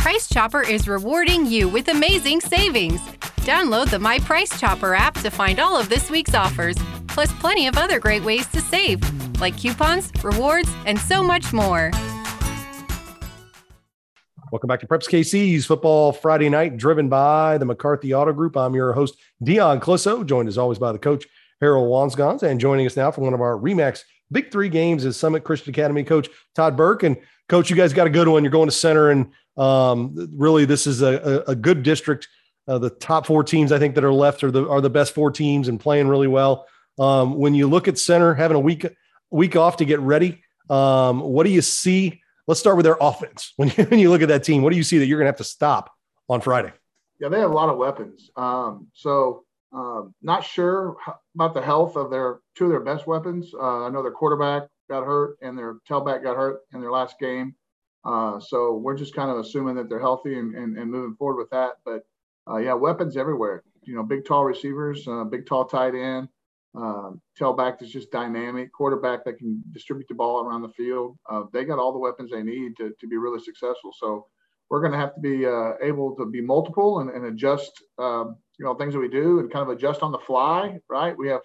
Price Chopper is rewarding you with amazing savings. Download the My Price Chopper app to find all of this week's offers, plus plenty of other great ways to save, like coupons, rewards, and so much more. Welcome back to Preps KC's Football Friday Night, driven by the McCarthy Auto Group. I'm your host, Dion Clisso, joined as always by the coach, Harold Wansgons, and joining us now for one of our Remax Big Three games is Summit Christian Academy coach Todd Burke. And coach, you guys got a good one. You're going to center, and um, really, this is a, a, good district. Uh, the top four teams I think that are left are the are the best four teams and playing really well. Um, when you look at center, having a week week off to get ready, um, what do you see? Let's start with their offense. When you, when you look at that team, what do you see that you're going to have to stop on Friday? Yeah, they have a lot of weapons. Um, so um, not sure about the health of their two of their best weapons. Uh, I know their quarterback got hurt and their tailback got hurt in their last game. Uh, so we're just kind of assuming that they're healthy and, and, and moving forward with that. But uh, yeah, weapons everywhere. You know, big tall receivers, uh, big tall tight end, um, tailback that's just dynamic, quarterback that can distribute the ball around the field. Uh, they got all the weapons they need to, to be really successful. So we're going to have to be uh, able to be multiple and, and adjust, um, you know, things that we do and kind of adjust on the fly, right? We have,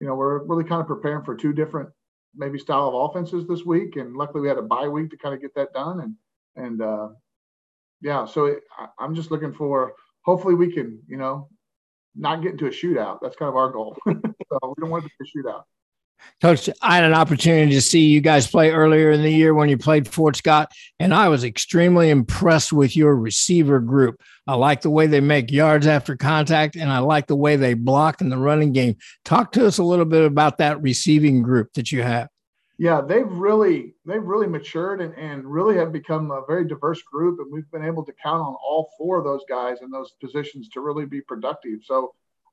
you know, we're really kind of preparing for two different maybe style of offenses this week, and luckily we had a bye week to kind of get that done. And and uh, yeah, so it, I, am just looking for hopefully we can you know not get into a shootout. That's kind of our goal. so we don't want to be a shootout. Coach, I had an opportunity to see you guys play earlier in the year when you played Fort Scott, and I was extremely impressed with your receiver group. I like the way they make yards after contact, and I like the way they block in the running game. Talk to us a little bit about that receiving group that you have. Yeah, they've really they've really matured and, and really have become a very diverse group, and we've been able to count on all four of those guys in those positions to really be productive. So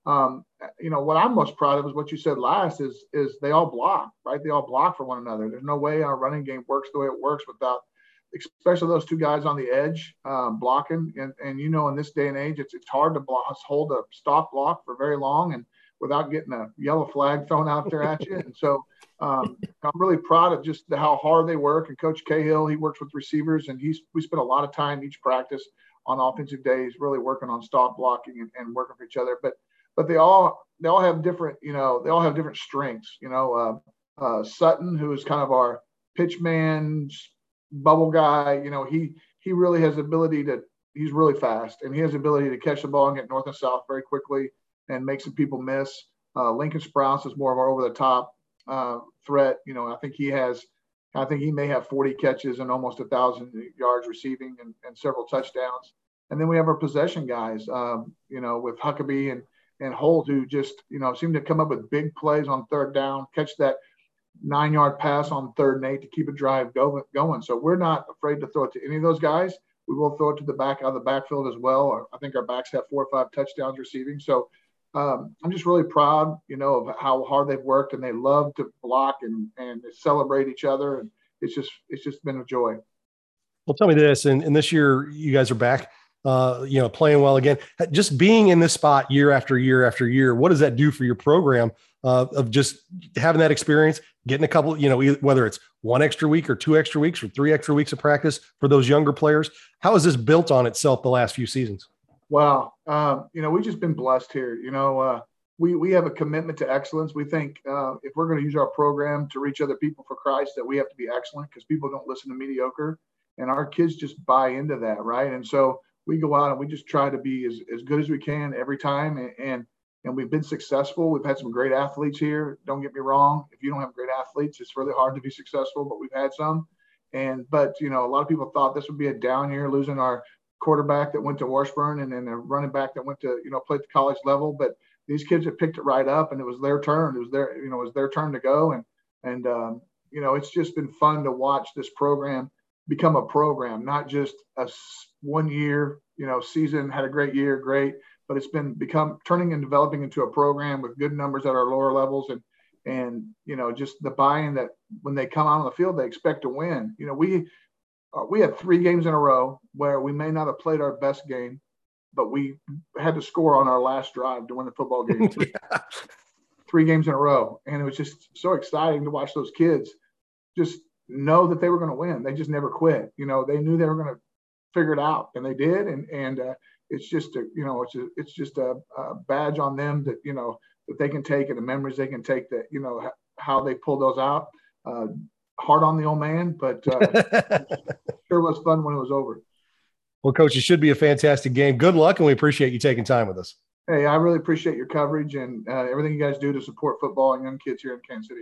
um, you know what I'm most proud of is what you said last is is they all block right? They all block for one another. There's no way our running game works the way it works without especially those two guys on the edge um, blocking. And and you know in this day and age it's it's hard to block, hold a stop block for very long and without getting a yellow flag thrown out there at you. And so um, I'm really proud of just how hard they work. And coach Cahill he works with receivers and he's we spent a lot of time each practice on offensive days really working on stop blocking and, and working for each other. But but they all they all have different you know they all have different strengths. You know, uh, uh, Sutton, who is kind of our pitch man, bubble guy. You know, he he really has ability to he's really fast and he has the ability to catch the ball and get north and south very quickly and make some people miss. Uh, Lincoln Sprouse is more of our over the top uh, threat. You know, I think he has. I think he may have 40 catches and almost a thousand yards receiving and, and, several touchdowns. And then we have our possession guys, um, you know, with Huckabee and and Holt, who just you know seemed to come up with big plays on third down, catch that nine yard pass on third and eight to keep a drive go, going. So we're not afraid to throw it to any of those guys. We will throw it to the back out of the backfield as well. I think our backs have four or five touchdowns receiving. So um, I'm just really proud, you know, of how hard they've worked and they love to block and and celebrate each other. And it's just it's just been a joy. Well, tell me this, and, and this year you guys are back uh, you know, playing well again. Just being in this spot year after year after year, what does that do for your program uh, of just having that experience, getting a couple, you know, whether it's one extra week or two extra weeks or three extra weeks of practice for those younger players? How has this built on itself the last few seasons? Wow. Um, you know, we've just been blessed here. You know, uh, we, we have a commitment to excellence. We think uh, if we're going to use our program to reach other people for Christ, that we have to be excellent because people don't listen to mediocre. And our kids just buy into that, right? And so, we go out and we just try to be as, as good as we can every time. And, and and we've been successful. We've had some great athletes here. Don't get me wrong. If you don't have great athletes it's really hard to be successful but we've had some. And but you know a lot of people thought this would be a down year losing our quarterback that went to Washburn and then a running back that went to you know play at the college level. But these kids have picked it right up and it was their turn. It was their you know it was their turn to go. And and um, you know it's just been fun to watch this program become a program not just a one year, you know, season had a great year, great, but it's been become turning and developing into a program with good numbers at our lower levels and and you know just the buy-in that when they come out on the field they expect to win. You know, we uh, we had three games in a row where we may not have played our best game, but we had to score on our last drive to win the football game. Yeah. three games in a row, and it was just so exciting to watch those kids just know that they were going to win. They just never quit. You know, they knew they were going to figure it out, and they did, and and uh, it's just a you know it's a, it's just a, a, badge on them that you know that they can take and the memories they can take that you know how they pulled those out. Uh, hard on the old man, but uh, sure was fun when it was over. Well, coach, it should be a fantastic game. Good luck, and we appreciate you taking time with us. Hey, I really appreciate your coverage and uh, everything you guys do to support football and young kids here in Kansas City.